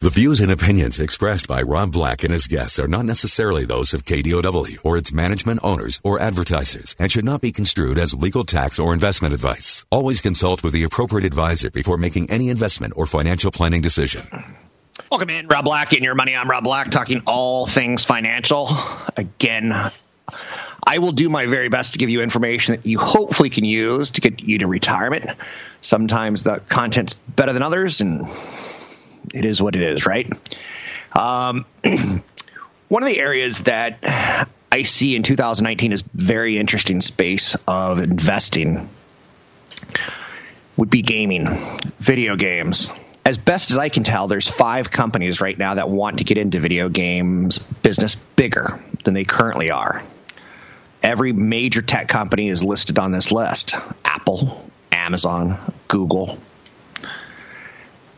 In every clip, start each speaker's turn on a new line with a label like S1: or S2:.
S1: The views and opinions expressed by Rob Black and his guests are not necessarily those of KDOW or its management owners or advertisers and should not be construed as legal tax or investment advice. Always consult with the appropriate advisor before making any investment or financial planning decision.
S2: Welcome in, Rob Black, in your money. I'm Rob Black, talking all things financial. Again, I will do my very best to give you information that you hopefully can use to get you to retirement. Sometimes the content's better than others, and it is what it is, right? Um, one of the areas that I see in 2019 is very interesting space of investing would be gaming, video games. As best as I can tell, there's five companies right now that want to get into video games business bigger than they currently are. Every major tech company is listed on this list Apple, Amazon, Google.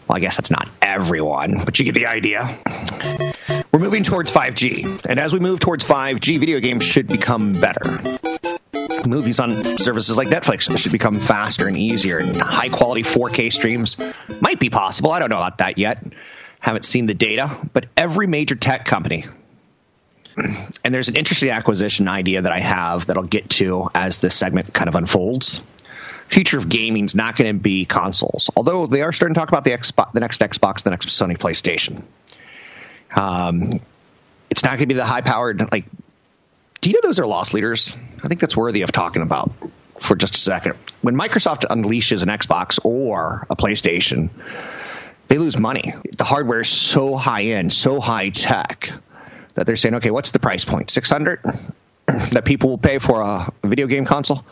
S2: Well, I guess that's not everyone, but you get the idea. We're moving towards 5G, and as we move towards 5G, video games should become better. Movies on services like Netflix should become faster and easier, and high quality 4K streams might be possible. I don't know about that yet. Haven't seen the data, but every major tech company and there's an interesting acquisition idea that I have that I'll get to as this segment kind of unfolds. Future of gaming is not going to be consoles, although they are starting to talk about the Xbox, the next Xbox, the next Sony PlayStation. Um, it's not going to be the high-powered like. Do you know those are loss leaders? I think that's worthy of talking about for just a second. When Microsoft unleashes an Xbox or a PlayStation, they lose money. The hardware is so high end, so high tech that they're saying, okay, what's the price point? 600 that people will pay for a video game console.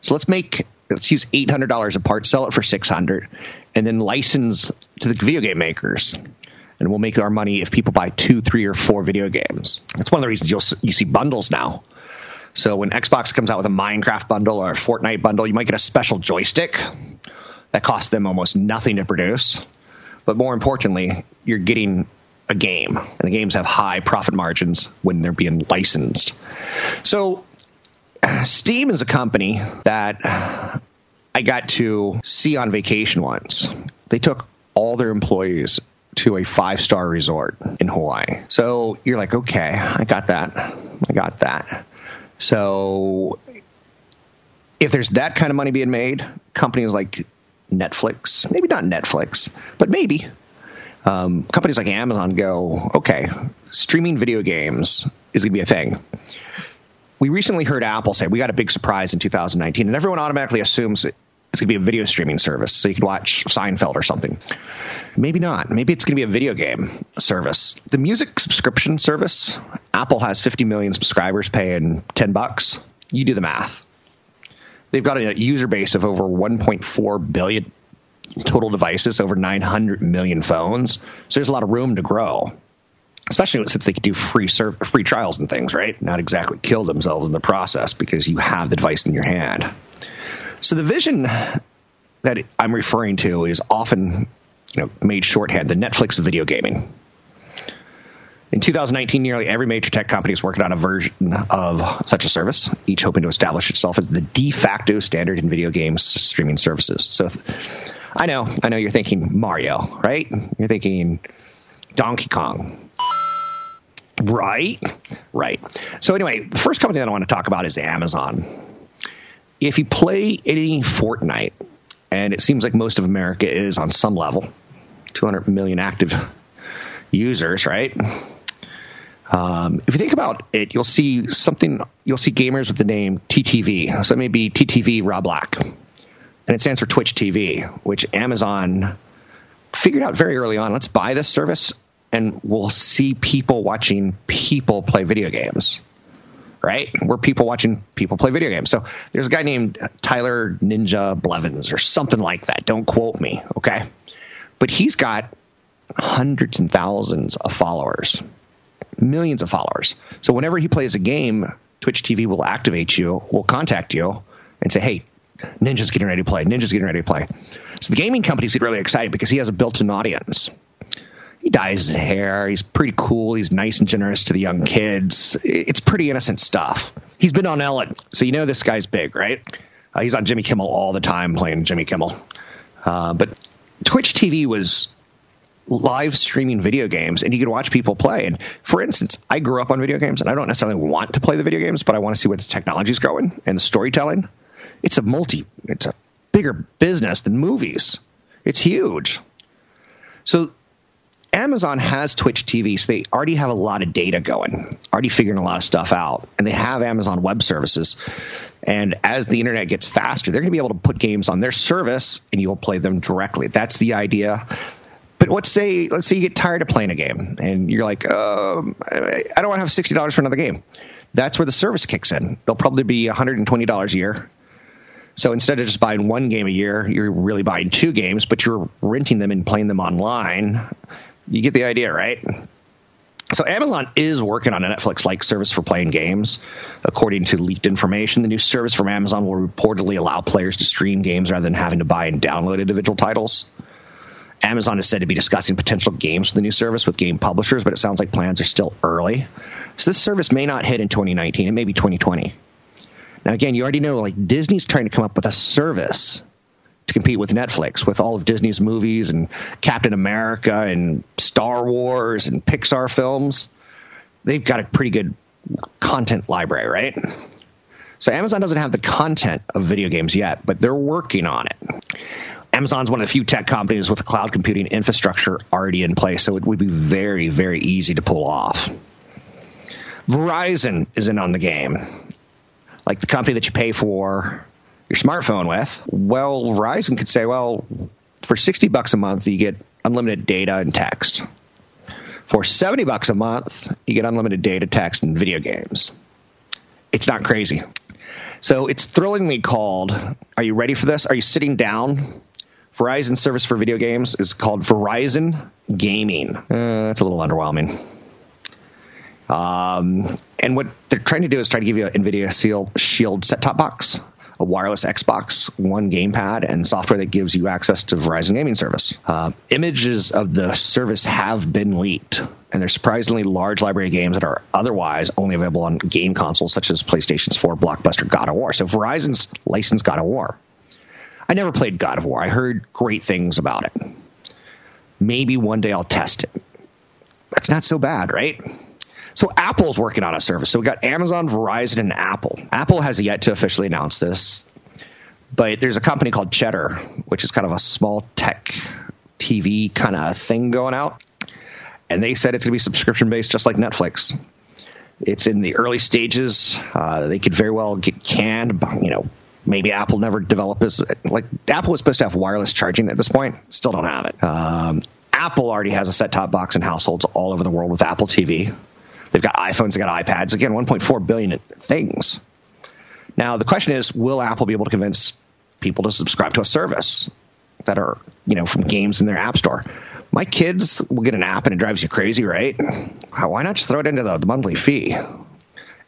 S2: So let's make let's use $800 a part, sell it for 600 and then license to the video game makers. And we'll make our money if people buy two, three, or four video games. That's one of the reasons you'll you see bundles now. So when Xbox comes out with a Minecraft bundle or a Fortnite bundle, you might get a special joystick that costs them almost nothing to produce. But more importantly, you're getting a game, and the games have high profit margins when they're being licensed. So, Steam is a company that I got to see on vacation once. They took all their employees to a five star resort in Hawaii. So you're like, okay, I got that. I got that. So if there's that kind of money being made, companies like Netflix, maybe not Netflix, but maybe um, companies like Amazon go, okay, streaming video games is going to be a thing. We recently heard Apple say we got a big surprise in 2019, and everyone automatically assumes it's going to be a video streaming service, so you can watch Seinfeld or something. Maybe not. Maybe it's going to be a video game service. The music subscription service, Apple has 50 million subscribers paying 10 bucks. You do the math. They've got a user base of over 1.4 billion total devices, over 900 million phones. So there's a lot of room to grow, especially since they could do free free trials and things, right? Not exactly kill themselves in the process because you have the device in your hand. So the vision that I'm referring to is often, you know, made shorthand the Netflix of video gaming. In 2019, nearly every major tech company is working on a version of such a service, each hoping to establish itself as the de facto standard in video games streaming services. So I know, I know you're thinking Mario, right? You're thinking Donkey Kong. Right? Right. So, anyway, the first company that I want to talk about is Amazon. If you play any Fortnite, and it seems like most of America is on some level, 200 million active users, right? Um, if you think about it, you'll see something, you'll see gamers with the name TTV. So it may be TTV Rob Black and it stands for Twitch TV, which Amazon figured out very early on. Let's buy this service, and we'll see people watching people play video games. Right? We're people watching people play video games. So there's a guy named Tyler Ninja Blevins or something like that. Don't quote me, okay? But he's got hundreds and thousands of followers, millions of followers. So whenever he plays a game, Twitch TV will activate you, will contact you, and say, "Hey, Ninja's getting ready to play. Ninja's getting ready to play." So the gaming companies get really excited because he has a built-in audience. He dyes his hair. He's pretty cool. He's nice and generous to the young kids. It's pretty innocent stuff. He's been on Ellen, so you know this guy's big, right? Uh, he's on Jimmy Kimmel all the time playing Jimmy Kimmel. Uh, but Twitch TV was live streaming video games and you could watch people play. And for instance, I grew up on video games and I don't necessarily want to play the video games, but I want to see where the technology's going and the storytelling. It's a multi, it's a bigger business than movies. It's huge. So Amazon has Twitch TV, so they already have a lot of data going, already figuring a lot of stuff out, and they have Amazon Web Services. And as the internet gets faster, they're going to be able to put games on their service, and you'll play them directly. That's the idea. But let's say let's say you get tired of playing a game, and you're like, um, I don't want to have sixty dollars for another game. That's where the service kicks in. They'll probably be one hundred and twenty dollars a year. So instead of just buying one game a year, you're really buying two games, but you're renting them and playing them online you get the idea, right? So Amazon is working on a Netflix-like service for playing games. According to leaked information, the new service from Amazon will reportedly allow players to stream games rather than having to buy and download individual titles. Amazon is said to be discussing potential games for the new service with game publishers, but it sounds like plans are still early. So this service may not hit in 2019, it may be 2020. Now again, you already know like Disney's trying to come up with a service to compete with Netflix with all of Disney's movies and Captain America and Star Wars and Pixar films. They've got a pretty good content library, right? So Amazon doesn't have the content of video games yet, but they're working on it. Amazon's one of the few tech companies with a cloud computing infrastructure already in place, so it would be very, very easy to pull off. Verizon is in on the game. Like the company that you pay for your smartphone with, well, Verizon could say, well, for 60 bucks a month, you get unlimited data and text. For 70 bucks a month, you get unlimited data, text, and video games. It's not crazy. So it's thrillingly called, are you ready for this? Are you sitting down? Verizon service for video games is called Verizon Gaming. Uh, that's a little underwhelming. Um, and what they're trying to do is try to give you an NVIDIA Shield set top box a wireless Xbox One gamepad and software that gives you access to Verizon Gaming Service. Uh, images of the service have been leaked, and there's surprisingly large library of games that are otherwise only available on game consoles such as PlayStation's 4 blockbuster God of War. So Verizon's licensed God of War. I never played God of War. I heard great things about it. Maybe one day I'll test it. That's not so bad, right? So Apple's working on a service. So we got Amazon, Verizon, and Apple. Apple has yet to officially announce this, but there's a company called Cheddar, which is kind of a small tech TV kind of thing going out. And they said it's going to be subscription based, just like Netflix. It's in the early stages. Uh, they could very well get canned. You know, maybe Apple never develop this. Like Apple was supposed to have wireless charging at this point. Still don't have it. Um, Apple already has a set top box in households all over the world with Apple TV. They've got iPhones, they've got iPads. Again, 1.4 billion things. Now, the question is, will Apple be able to convince people to subscribe to a service that are, you know, from games in their app store? My kids will get an app and it drives you crazy, right? Why not just throw it into the, the monthly fee?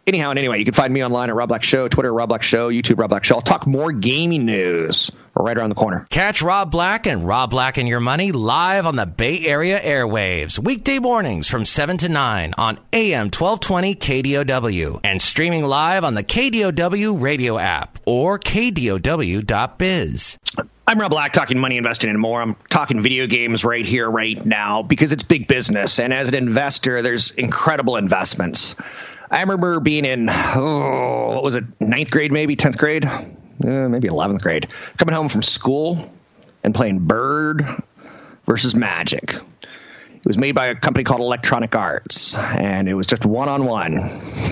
S2: Anyhow and anyway, you can find me online at Rob Black Show, Twitter Rob Black Show, YouTube Rob Black Show. I'll talk more gaming news right around the corner.
S3: Catch Rob Black and Rob Black and Your Money live on the Bay Area airwaves, weekday mornings from 7 to 9 on AM 1220 KDOW and streaming live on the KDOW radio app or KDOW.biz.
S2: I'm Rob Black, talking money, investing, and more. I'm talking video games right here, right now, because it's big business. And as an investor, there's incredible investments. I remember being in, oh, what was it, ninth grade, maybe, 10th grade, uh, maybe 11th grade, coming home from school and playing Bird versus Magic. It was made by a company called Electronic Arts, and it was just one on one.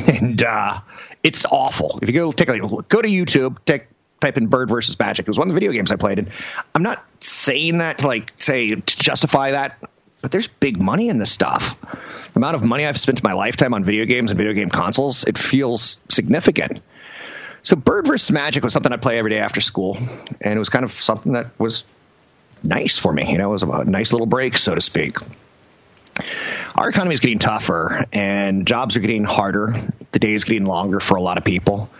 S2: And uh, it's awful. If you go take a look, go to YouTube, take, type in Bird versus Magic. It was one of the video games I played, and I'm not saying that to like say to justify that, but there's big money in this stuff amount of money I've spent my lifetime on video games and video game consoles, it feels significant. So Bird vs. Magic was something I play every day after school, and it was kind of something that was nice for me. You know, it was a nice little break, so to speak. Our economy is getting tougher, and jobs are getting harder. The day is getting longer for a lot of people.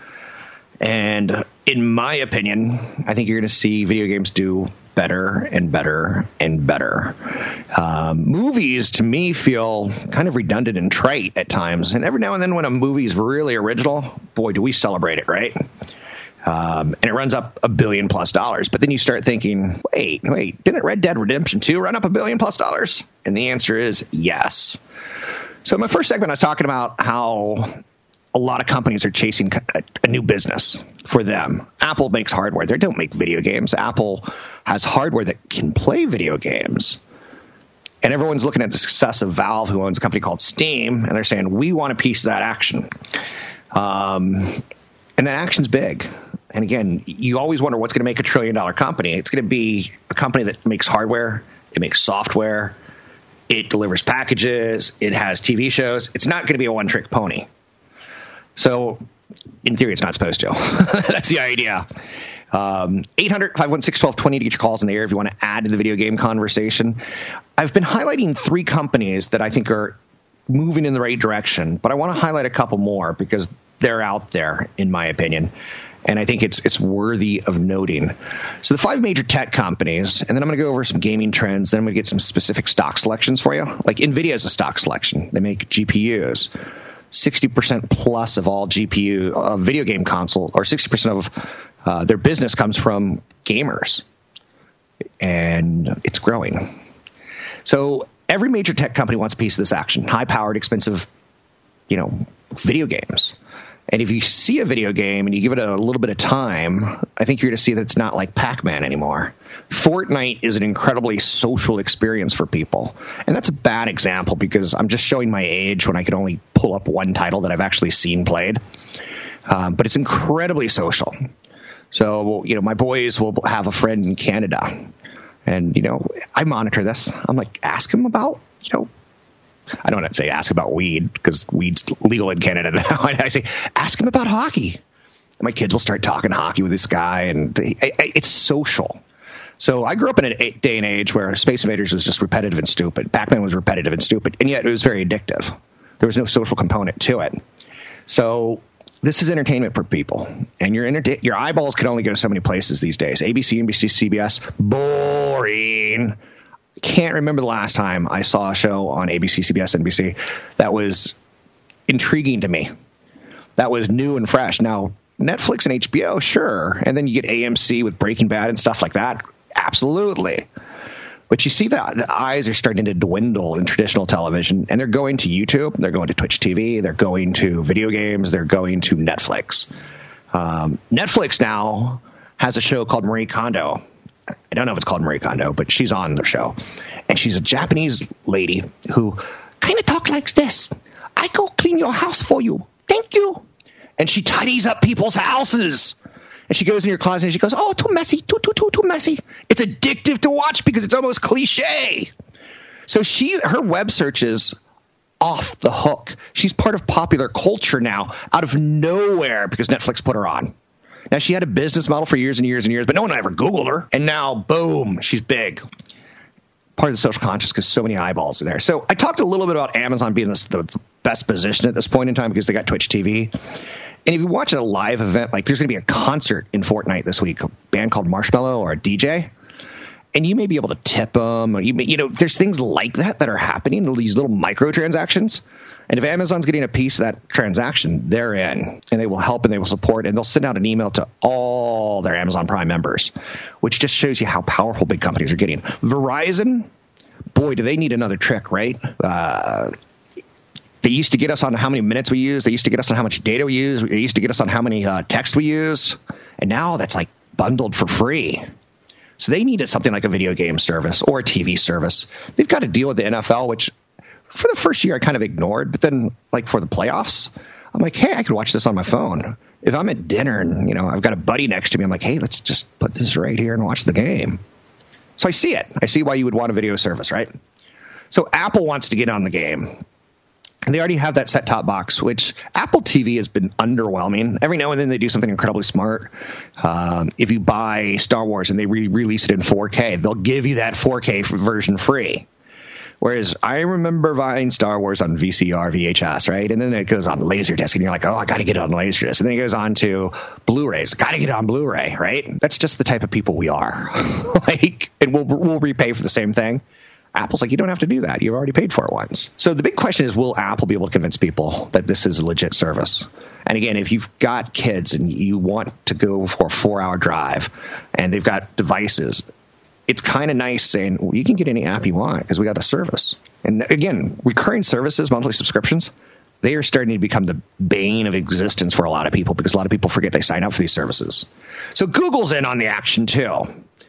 S2: And in my opinion, I think you're going to see video games do better and better and better. Um, movies, to me, feel kind of redundant and trite at times. And every now and then, when a movie is really original, boy, do we celebrate it, right? Um, and it runs up a billion plus dollars. But then you start thinking, wait, wait, didn't Red Dead Redemption 2 run up a billion plus dollars? And the answer is yes. So, my first segment, I was talking about how a lot of companies are chasing a, new business for them. Apple makes hardware. They don't make video games. Apple has hardware that can play video games. And everyone's looking at the success of Valve, who owns a company called Steam, and they're saying, we want a piece of that action. Um, and that action's big. And again, you always wonder what's going to make a trillion dollar company. It's going to be a company that makes hardware, it makes software, it delivers packages, it has TV shows. It's not going to be a one trick pony. So, in theory, it's not supposed to. That's the idea. Um, 800 516 1220 to get your calls in the air if you want to add to the video game conversation. I've been highlighting three companies that I think are moving in the right direction, but I want to highlight a couple more because they're out there, in my opinion. And I think it's it's worthy of noting. So the five major tech companies, and then I'm going to go over some gaming trends. Then I'm going to get some specific stock selections for you. Like Nvidia is a stock selection; they make GPUs. 60% plus of all GPU uh, video game console, or 60% of uh, their business comes from gamers. And it's growing. So every major tech company wants a piece of this action high powered, expensive, you know, video games. And if you see a video game and you give it a little bit of time, I think you're going to see that it's not like Pac Man anymore. Fortnite is an incredibly social experience for people. And that's a bad example because I'm just showing my age when I can only pull up one title that I've actually seen played. Um, but it's incredibly social. So, you know, my boys will have a friend in Canada. And, you know, I monitor this. I'm like, ask him about, you know, I don't want to say ask about weed because weed's legal in Canada now. I say ask him about hockey. my kids will start talking hockey with this guy, and it's social. So I grew up in a day and age where Space Invaders was just repetitive and stupid. Pac-Man was repetitive and stupid, and yet it was very addictive. There was no social component to it. So this is entertainment for people, and your enter- your eyeballs can only go to so many places these days. ABC, NBC, CBS, boring can't remember the last time I saw a show on ABC, CBS, NBC that was intriguing to me. That was new and fresh. Now, Netflix and HBO, sure. And then you get AMC with Breaking Bad and stuff like that. Absolutely. But you see that the eyes are starting to dwindle in traditional television, and they're going to YouTube, they're going to Twitch TV, they're going to video games, they're going to Netflix. Um, Netflix now has a show called Marie Kondo I don't know if it's called Marie Kondo, but she's on the show. And she's a Japanese lady who kind of talks like this I go clean your house for you. Thank you. And she tidies up people's houses. And she goes in your closet and she goes, Oh, too messy, too, too, too, too messy. It's addictive to watch because it's almost cliche. So she her web searches off the hook. She's part of popular culture now out of nowhere because Netflix put her on. Now, she had a business model for years and years and years, but no one ever Googled her. And now, boom, she's big. Part of the social conscious because so many eyeballs are there. So I talked a little bit about Amazon being the best position at this point in time because they got Twitch TV. And if you watch a live event, like there's going to be a concert in Fortnite this week, a band called Marshmello or a DJ and you may be able to tip them. Or you, may, you know, there's things like that that are happening. These little microtransactions and if Amazon's getting a piece of that transaction, they're in and they will help and they will support and they'll send out an email to all their Amazon Prime members, which just shows you how powerful big companies are getting. Verizon, boy, do they need another trick, right? Uh, they used to get us on how many minutes we use. They used to get us on how much data we use. They used to get us on how many uh, we use. And now that's like bundled for free. So they needed something like a video game service or a TV service. They've got to deal with the NFL, which for the first year I kind of ignored, but then like for the playoffs, I'm like, hey, I could watch this on my phone. If I'm at dinner and you know I've got a buddy next to me, I'm like, hey, let's just put this right here and watch the game. So I see it. I see why you would want a video service, right? So Apple wants to get on the game. They already have that set top box, which Apple TV has been underwhelming. Every now and then they do something incredibly smart. Um, if you buy Star Wars and they re release it in 4K, they'll give you that 4K version free. Whereas I remember buying Star Wars on VCR, VHS, right? And then it goes on Laserdisc, and you're like, oh, I got to get it on Laserdisc. And then it goes on to Blu-rays. Got to get it on Blu-ray, right? That's just the type of people we are. like, and we'll we'll repay for the same thing. Apple's like, you don't have to do that. You've already paid for it once. So the big question is, will Apple be able to convince people that this is a legit service? And again, if you've got kids and you want to go for a four hour drive and they've got devices, it's kind of nice saying, well, you can get any app you want because we got a service. And again, recurring services, monthly subscriptions, they are starting to become the bane of existence for a lot of people because a lot of people forget they sign up for these services. So Google's in on the action too.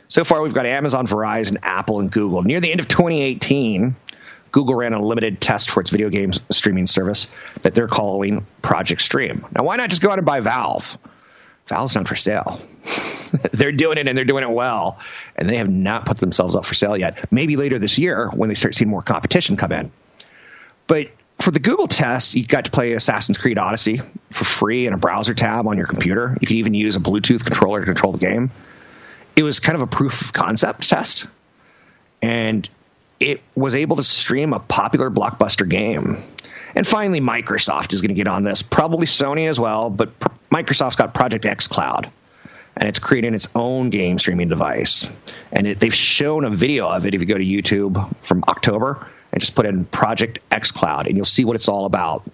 S2: So far, we've got Amazon, Verizon, Apple, and Google. Near the end of 2018, Google ran a limited test for its video games streaming service that they're calling Project Stream. Now, why not just go out and buy Valve? Valve's not for sale. they're doing it and they're doing it well, and they have not put themselves up for sale yet. Maybe later this year when they start seeing more competition come in. But for the Google test, you got to play Assassin's Creed Odyssey for free in a browser tab on your computer. You could even use a Bluetooth controller to control the game it was kind of a proof of concept test, and it was able to stream a popular blockbuster game. And finally, Microsoft is going to get on this, probably Sony as well, but Microsoft's got Project X Cloud, and it's creating its own game streaming device. And it, they've shown a video of it if you go to YouTube from October and just put in Project X Cloud, and you'll see what it's all about.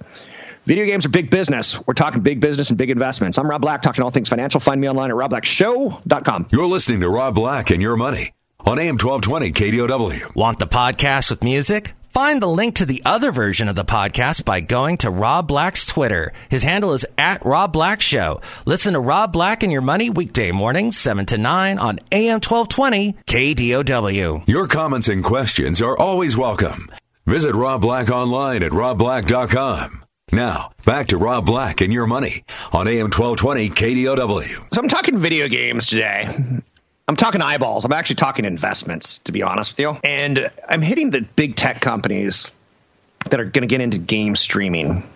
S2: Video games are big business. We're talking big business and big investments. I'm Rob Black, talking all things financial. Find me online at robblackshow.com.
S1: You're listening to Rob Black and Your Money on AM 1220 KDOW.
S3: Want the podcast with music? Find the link to the other version of the podcast by going to Rob Black's Twitter. His handle is at Rob Black Show. Listen to Rob Black and Your Money weekday mornings, 7 to 9 on AM 1220 KDOW.
S1: Your comments and questions are always welcome. Visit Rob Black online at robblack.com. Now, back to Rob Black and your money on AM 1220 KDOW.
S2: So I'm talking video games today. I'm talking eyeballs. I'm actually talking investments, to be honest with you. And I'm hitting the big tech companies that are going to get into game streaming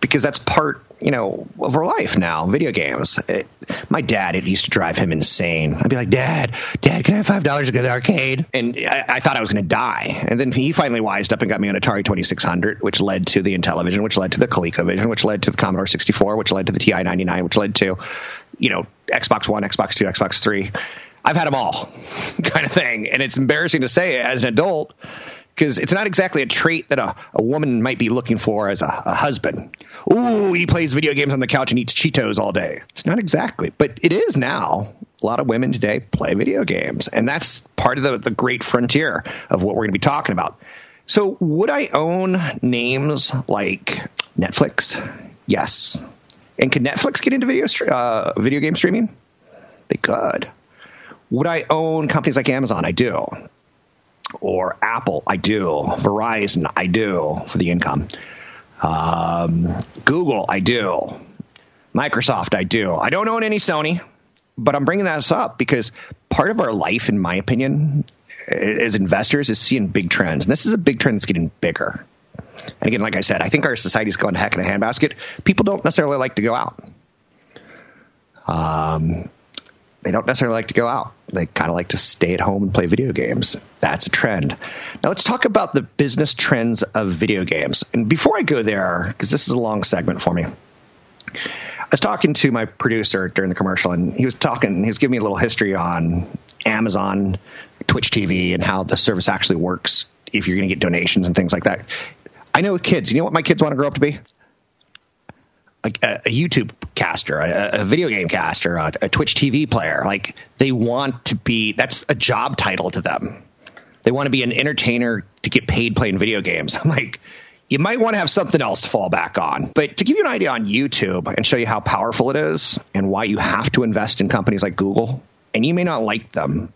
S2: because that's part you know of our life now video games. It, my dad it used to drive him insane. I'd be like dad dad can i have five dollars to go to the arcade? And I, I thought i was going to die. And then he finally wised up and got me an atari 2600 which led to the intellivision which led to the colecovision which led to the commodore 64 which led to the ti 99 which led to you know xbox one xbox two xbox three. I've had them all kind of thing. And it's embarrassing to say as an adult because it's not exactly a trait that a, a woman might be looking for as a, a husband. Ooh, he plays video games on the couch and eats Cheetos all day. It's not exactly, but it is now. A lot of women today play video games, and that's part of the, the great frontier of what we're going to be talking about. So, would I own names like Netflix? Yes. And could Netflix get into video uh, video game streaming? They could. Would I own companies like Amazon? I do or Apple, I do. Verizon, I do for the income. Um, Google, I do. Microsoft, I do. I don't own any Sony, but I'm bringing this up because part of our life, in my opinion, as investors, is seeing big trends. And this is a big trend that's getting bigger. And again, like I said, I think our society's going to heck in a handbasket. People don't necessarily like to go out. Um, they don't necessarily like to go out. They kind of like to stay at home and play video games. That's a trend. Now let's talk about the business trends of video games. And before I go there, because this is a long segment for me, I was talking to my producer during the commercial, and he was talking. He was giving me a little history on Amazon, Twitch TV, and how the service actually works. If you're going to get donations and things like that. I know kids. You know what my kids want to grow up to be? A, a, YouTube caster, a, a, video game caster, a, a Twitch TV player. Like they want to be. That's a job title to them. They want to be an entertainer to get paid playing video games. I'm like, you might want to have something else to fall back on. But to give you an idea on YouTube and show you how powerful it is and why you have to invest in companies like Google, and you may not like them,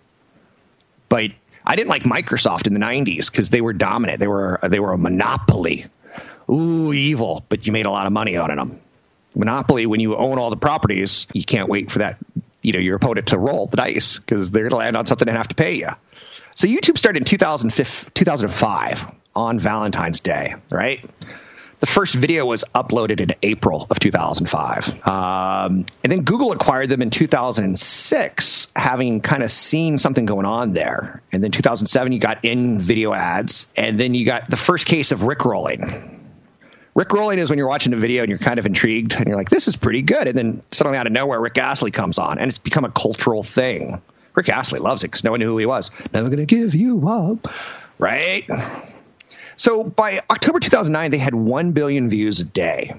S2: but I didn't like Microsoft in the 90s because they were dominant. They were they were a monopoly. Ooh, evil, but you made a lot of money on them. Monopoly, when you own all the properties, you can't wait for that, you know, your opponent to roll the dice because they're going to land on something and have to pay you. So YouTube started in 2005 on Valentine's Day, right? The first video was uploaded in April of 2005. Um, and then Google acquired them in 2006, having kind of seen something going on there. And then 2007, you got in video ads. And then you got the first case of Rickrolling. Rickrolling is when you're watching a video and you're kind of intrigued and you're like, this is pretty good. And then suddenly out of nowhere, Rick Astley comes on and it's become a cultural thing. Rick Astley loves it because no one knew who he was. Never going to give you up. Right? So by October 2009, they had 1 billion views a day.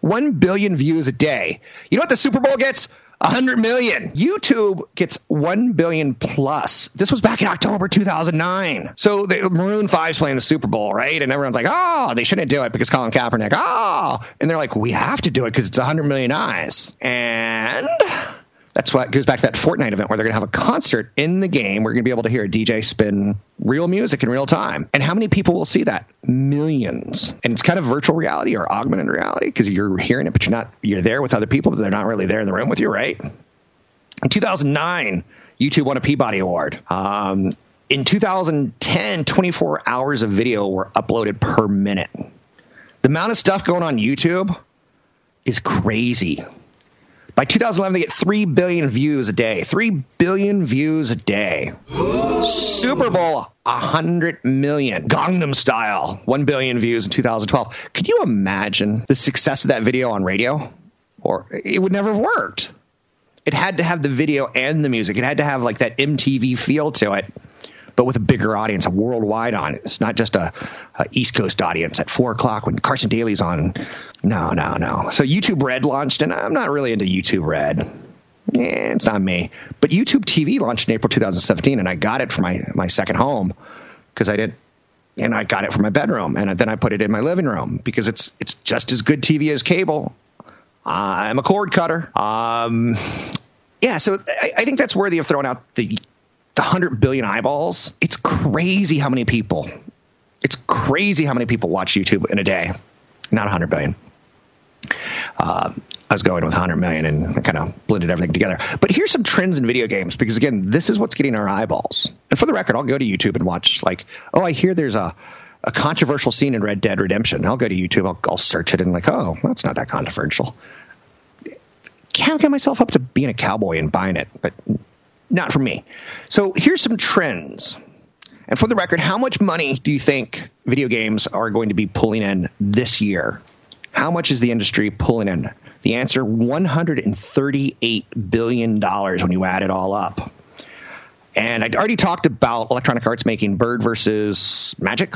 S2: 1 billion views a day. You know what the Super Bowl gets? 100 million. YouTube gets 1 billion plus. This was back in October 2009. So the Maroon 5's playing the Super Bowl, right? And everyone's like, oh, they shouldn't do it because Colin Kaepernick, oh. And they're like, we have to do it because it's 100 million eyes. And that's what goes back to that Fortnite event where they're going to have a concert in the game. We're going to be able to hear a DJ spin real music in real time. And how many people will see that? Millions. And it's kind of virtual reality or augmented reality because you're hearing it, but you're not, you're there with other people, but they're not really there in the room with you, right? In 2009, YouTube won a Peabody Award. Um, in 2010, 24 hours of video were uploaded per minute. The amount of stuff going on YouTube is crazy. By 2011, they get 3 billion views a day. 3 billion views a day. Super Bowl, 100 million. Gangnam Style, 1 billion views in 2012. Could you imagine the success of that video on radio? Or it would never have worked. It had to have the video and the music. It had to have like that MTV feel to it but with a bigger audience, a worldwide audience, It's not just a, a, East Coast audience at four o'clock when Carson Daly's on. No, no, no. So YouTube Red launched, and I'm not really into YouTube Red. Yeah, it's not me. But YouTube TV launched in April 2017, and I got it for my my second home because I didn't. And I got it for my bedroom, and then I put it in my living room because it's it's just as good TV as cable. I'm a cord cutter. Um, yeah, so I, I think that's worthy of throwing out the the 100 billion eyeballs. It's crazy how many people. It's crazy how many people watch YouTube in a day. Not 100 billion. Uh, I was going with 100 million and kind of blended everything together. But here's some trends in video games because again, this is what's getting our eyeballs. And for the record, I'll go to YouTube and watch like, oh, I hear there's a a controversial scene in Red Dead Redemption. I'll go to YouTube, I'll, I'll search it, and like, oh, that's not that controversial. Can't get myself up to being a cowboy and buying it, but not for me. So here's some trends. And for the record, how much money do you think video games are going to be pulling in this year? How much is the industry pulling in? The answer $138 billion when you add it all up. And I'd already talked about Electronic Arts making Bird versus Magic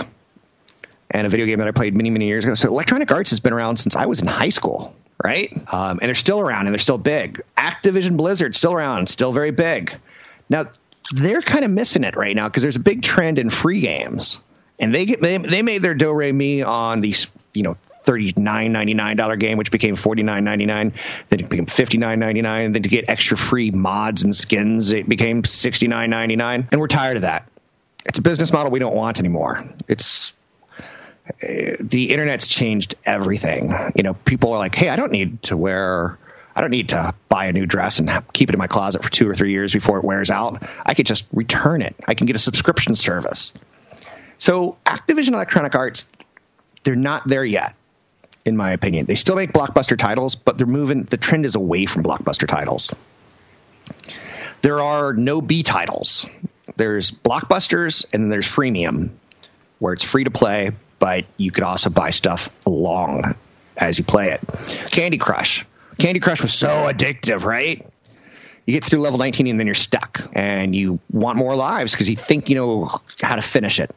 S2: and a video game that I played many, many years ago. So Electronic Arts has been around since I was in high school, right? Um, and they're still around and they're still big. Activision Blizzard still around, still very big. Now they're kind of missing it right now because there's a big trend in free games, and they get they, they made their do re mi on these you know thirty nine ninety nine dollar game, which became forty nine ninety nine. Then it became $59.99. Then to get extra free mods and skins, it became sixty nine ninety nine. And we're tired of that. It's a business model we don't want anymore. It's eh, the internet's changed everything. You know, people are like, "Hey, I don't need to wear." I don't need to buy a new dress and keep it in my closet for two or three years before it wears out. I could just return it. I can get a subscription service. So Activision Electronic Arts, they're not there yet, in my opinion. They still make blockbuster titles, but they're moving. The trend is away from blockbuster titles. There are no B titles. There's blockbusters and there's freemium, where it's free to play, but you could also buy stuff along as you play it. Candy Crush. Candy Crush was so addictive, right? You get through level 19 and then you're stuck and you want more lives because you think you know how to finish it.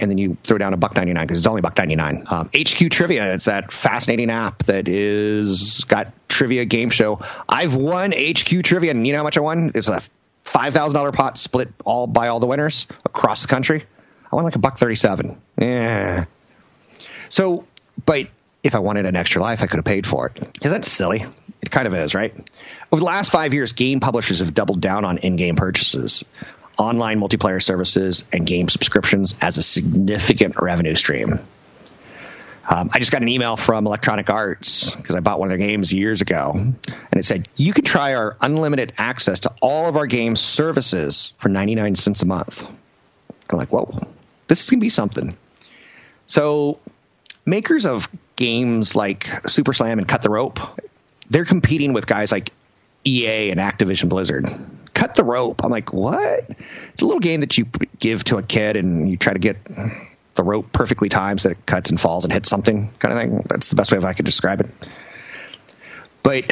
S2: And then you throw down a buck 99 because it's only buck 99. Um, HQ Trivia, it's that fascinating app that is got trivia game show. I've won HQ Trivia and you know how much I won? It's a $5,000 pot split all by all the winners across the country. I won like a buck 37. Yeah. So, but if I wanted an extra life, I could have paid for it. Is that silly? It kind of is, right? Over the last five years, game publishers have doubled down on in game purchases, online multiplayer services, and game subscriptions as a significant revenue stream. Um, I just got an email from Electronic Arts because I bought one of their games years ago, and it said you can try our unlimited access to all of our game services for 99 cents a month. I'm like, whoa, this is going to be something. So makers of games like Super Slam and Cut the Rope, they're competing with guys like EA and Activision Blizzard. Cut the rope. I'm like, what? It's a little game that you give to a kid and you try to get the rope perfectly timed so that it cuts and falls and hits something kind of thing. That's the best way I could describe it. But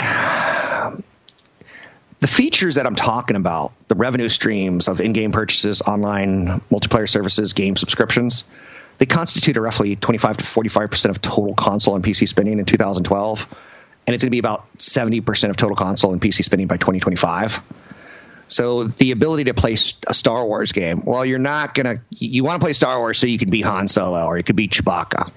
S2: the features that I'm talking about, the revenue streams of in-game purchases, online multiplayer services, game subscriptions, they constitute roughly 25 to 45 percent of total console and PC spending in 2012, and it's going to be about 70 percent of total console and PC spending by 2025. So the ability to play a Star Wars game, well, you're not gonna. You want to play Star Wars so you can be Han Solo or you could be Chewbacca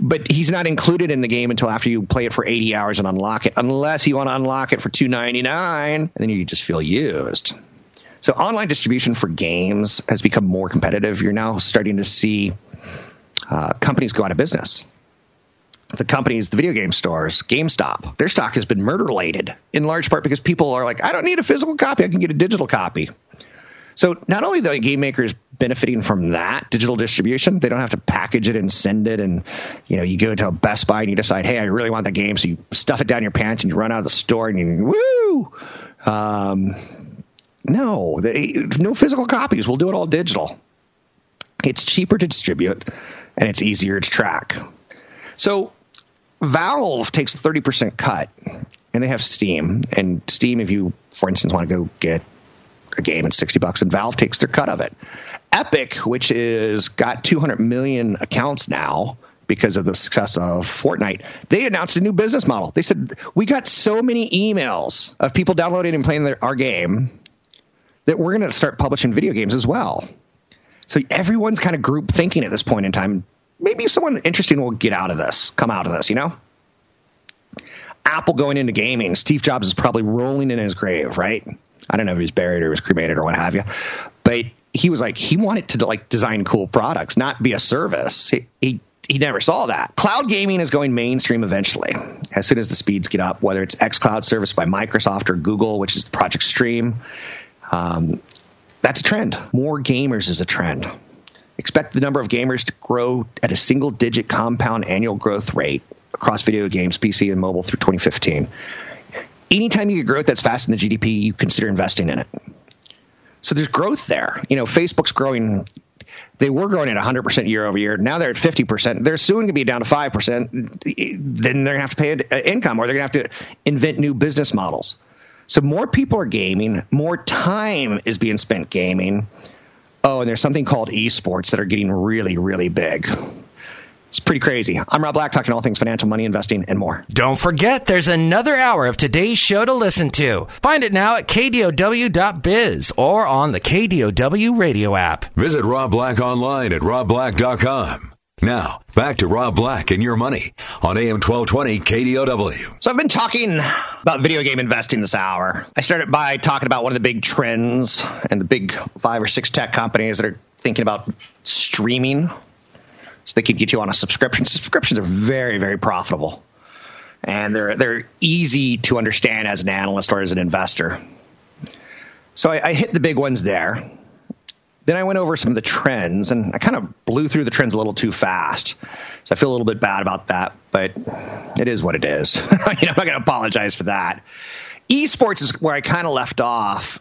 S2: but he's not included in the game until after you play it for 80 hours and unlock it, unless you want to unlock it for 2.99, and then you just feel used. So online distribution for games has become more competitive. You're now starting to see uh, companies go out of business. The companies, the video game stores, GameStop, their stock has been murder-lated in large part because people are like, I don't need a physical copy, I can get a digital copy. So not only the game makers benefiting from that digital distribution, they don't have to package it and send it. And you know, you go to a Best Buy and you decide, hey, I really want the game, so you stuff it down your pants and you run out of the store and you woo. Um, no, they, no physical copies. We'll do it all digital. It's cheaper to distribute and it's easier to track. So Valve takes a 30% cut and they have Steam. And Steam, if you, for instance, want to go get a game at 60 bucks and Valve takes their cut of it. Epic, which is got 200 million accounts now because of the success of Fortnite, they announced a new business model. They said, We got so many emails of people downloading and playing their, our game that we're going to start publishing video games as well. So everyone's kind of group thinking at this point in time. Maybe someone interesting will get out of this, come out of this, you know? Apple going into gaming, Steve Jobs is probably rolling in his grave, right? I don't know if he was buried or was cremated or what have you, but he was like he wanted to like design cool products, not be a service. He, he he never saw that. Cloud gaming is going mainstream eventually, as soon as the speeds get up. Whether it's xCloud service by Microsoft or Google, which is Project Stream, um, that's a trend. More gamers is a trend. Expect the number of gamers to grow at a single digit compound annual growth rate across video games, PC, and mobile through 2015 anytime you get growth that's faster than the GDP, you consider investing in it. So there's growth there. You know, Facebook's growing. They were growing at 100% year over year. Now they're at 50%. They're soon going to be down to 5%. Then they're going to have to pay an uh, income or they're going to have to invent new business models. So more people are gaming, more time is being spent gaming. Oh, and there's something called esports that are getting really, really big. It's pretty crazy. I'm Rob Black, talking all things financial, money, investing, and more.
S3: Don't forget, there's another hour of today's show to listen to. Find it now at kdow.biz or on the KDOW radio app.
S1: Visit Rob Black online at robblack.com. Now, back to Rob Black and your money on AM 1220 KDOW.
S2: So I've been talking about video game investing this hour. I started by talking about one of the big trends and the big five or six tech companies that are thinking about streaming so they could get you on a subscription. Subscriptions are very, very profitable, and they're they're easy to understand as an analyst or as an investor. So I, I hit the big ones there. Then I went over some of the trends, and I kind of blew through the trends a little too fast. So I feel a little bit bad about that, but it is what it is. you know, I'm not going to apologize for that. Esports is where I kind of left off,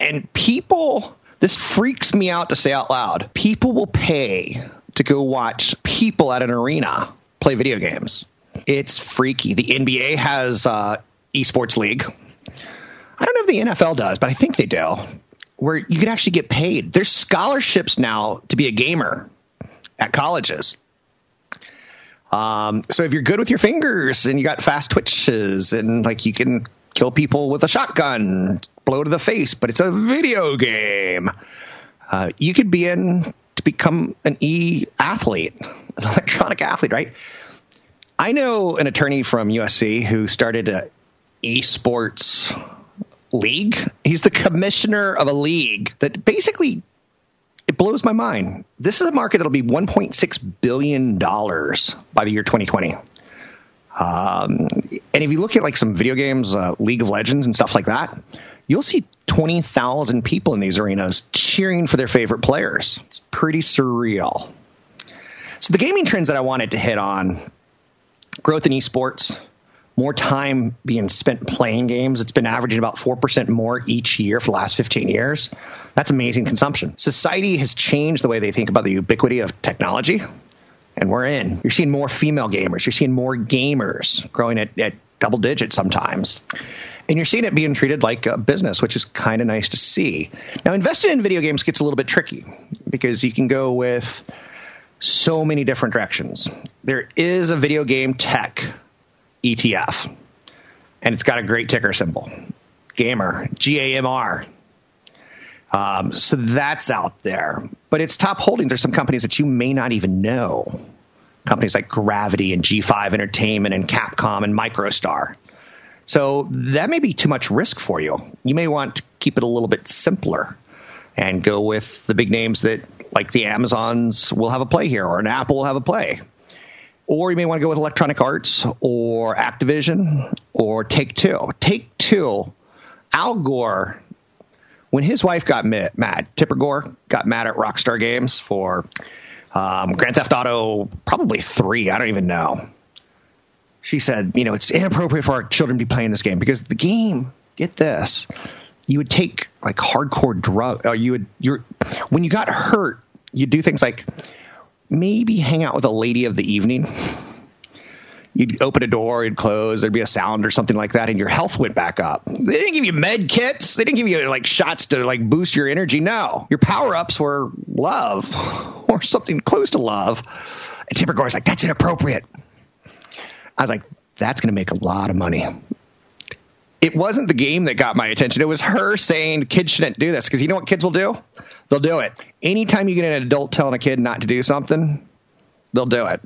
S2: and people. This freaks me out to say out loud. People will pay to go watch people at an arena play video games. It's freaky. The NBA has uh, esports league. I don't know if the NFL does, but I think they do, where you can actually get paid. There's scholarships now to be a gamer at colleges. Um, so if you're good with your fingers and you got fast twitches and like you can kill people with a shotgun, blow to the face, but it's a video game, uh, you could be in to become an e athlete, an electronic athlete, right? I know an attorney from USC who started a esports league. He's the commissioner of a league that basically it blows my mind. This is a market that'll be 1.6 billion dollars by the year 2020. Um, and if you look at like some video games, uh, League of Legends and stuff like that, you'll see 20,000 people in these arenas cheering for their favorite players. It's pretty surreal. So the gaming trends that I wanted to hit on growth in esports, more time being spent playing games. It's been averaging about 4% more each year for the last 15 years. That's amazing consumption. Society has changed the way they think about the ubiquity of technology, and we're in. You're seeing more female gamers, you're seeing more gamers growing at, at double digits sometimes. And you're seeing it being treated like a business, which is kind of nice to see. Now, investing in video games gets a little bit tricky because you can go with so many different directions. There is a video game tech ETF, and it's got a great ticker symbol Gamer, G A M R. Um, so that's out there. But its top holdings are some companies that you may not even know. Companies like Gravity and G5 Entertainment and Capcom and Microstar. So that may be too much risk for you. You may want to keep it a little bit simpler and go with the big names that, like the Amazons, will have a play here, or an Apple will have a play. Or you may want to go with Electronic Arts or Activision or Take Two. Take Two, Al Gore, when his wife got mad, Tipper Gore got mad at Rockstar Games for um, Grand Theft Auto, probably three, I don't even know she said, you know, it's inappropriate for our children to be playing this game because the game, get this, you would take like hardcore drug, or you would, you're, when you got hurt, you'd do things like maybe hang out with a lady of the evening. You'd open a door, it'd close, there'd be a sound or something like that, and your health went back up. They didn't give you med kits. They didn't give you like shots to like boost your energy. No, your power ups were love or something close to love. And Tipper Gore's like, that's inappropriate. I was like, that's going to make a lot of money. It wasn't the game that got my attention. It was her saying kids shouldn't do this because you know what kids will do? They'll do it. Anytime you get an adult telling a kid not to do something, they'll do it.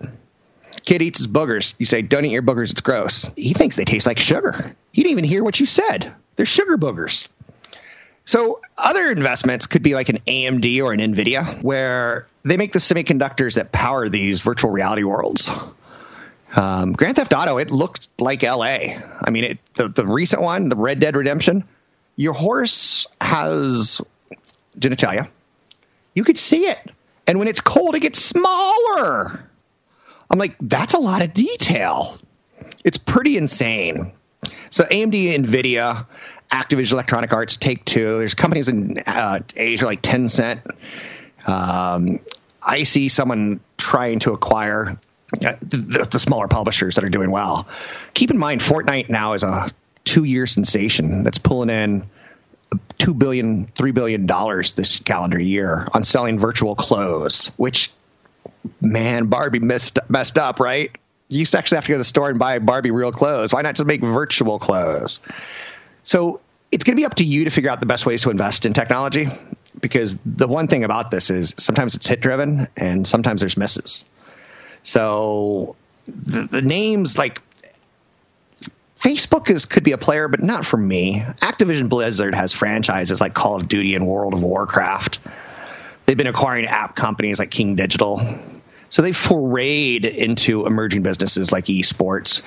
S2: Kid eats his boogers. You say, don't eat your boogers. It's gross. He thinks they taste like sugar. He didn't even hear what you said. They're sugar boogers. So other investments could be like an AMD or an NVIDIA where they make the semiconductors that power these virtual reality worlds. Um, Grand Theft Auto, it looked like L.A. I mean, it, the the recent one, the Red Dead Redemption, your horse has genitalia. You could see it, and when it's cold, it gets smaller. I'm like, that's a lot of detail. It's pretty insane. So AMD, Nvidia, Activision Electronic Arts, Take Two. There's companies in uh, Asia like Tencent. Um, I see someone trying to acquire the, the, smaller publishers that are doing well. Keep in mind, Fortnite now is a two-year sensation that's pulling in two billion, three billion dollars this calendar year on selling virtual clothes. Which, man, Barbie messed messed up, right? You used to actually have to go to the store and buy Barbie real clothes. Why not just make virtual clothes? So it's going to be up to you to figure out the best ways to invest in technology because the one thing about this is sometimes it's hit driven and sometimes there's misses. So the, the names like Facebook is could be a player, but not for me. Activision Blizzard has franchises like Call of Duty and World of Warcraft. They've been acquiring app companies like King Digital. So they've forayed into emerging businesses like esports.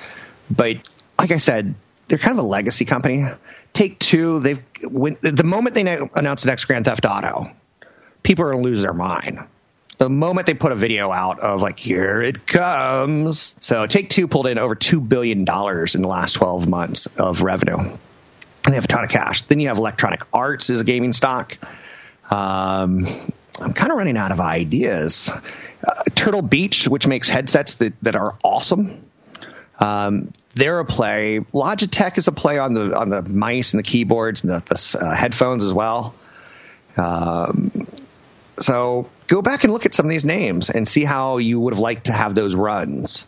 S2: But like I said, they're kind of a legacy company. Take two, they've when, the moment they announce the next Grand Theft Auto, people are going to lose their mind the moment they put a video out of like here it comes. So take two pulled in over $2 billion in the last 12 months of revenue. And they have a ton of cash. Then you have electronic arts as a gaming stock. Um, i'm kind of running out of ideas. Uh, turtle beach which makes headsets that, that are awesome. Um, they're a play. Logitech is a play on the on the mice and the keyboards and the, the uh, headphones as well. Um, so go back and look at some of these names and see how you would have liked to have those runs.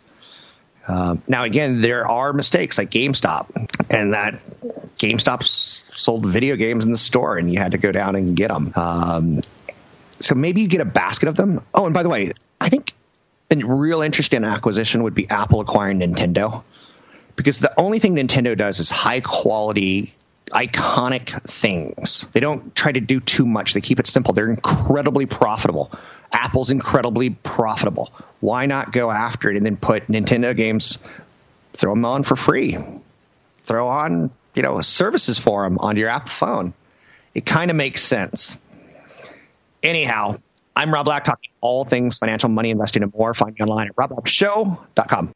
S2: Uh, now, again, there are mistakes like GameStop, and that GameStop sold video games in the store, and you had to go down and get them. Um, so maybe you get a basket of them. Oh, and by the way, I think a real interesting acquisition would be Apple acquiring Nintendo, because the only thing Nintendo does is high quality iconic things. They don't try to do too much. They keep it simple. They're incredibly profitable. Apple's incredibly profitable. Why not go after it and then put Nintendo games, throw them on for free, throw on you know services for them on your Apple phone. It kind of makes sense. Anyhow, I'm Rob Black, talking all things financial, money, investing, and more. Find me online at robblackshow.com.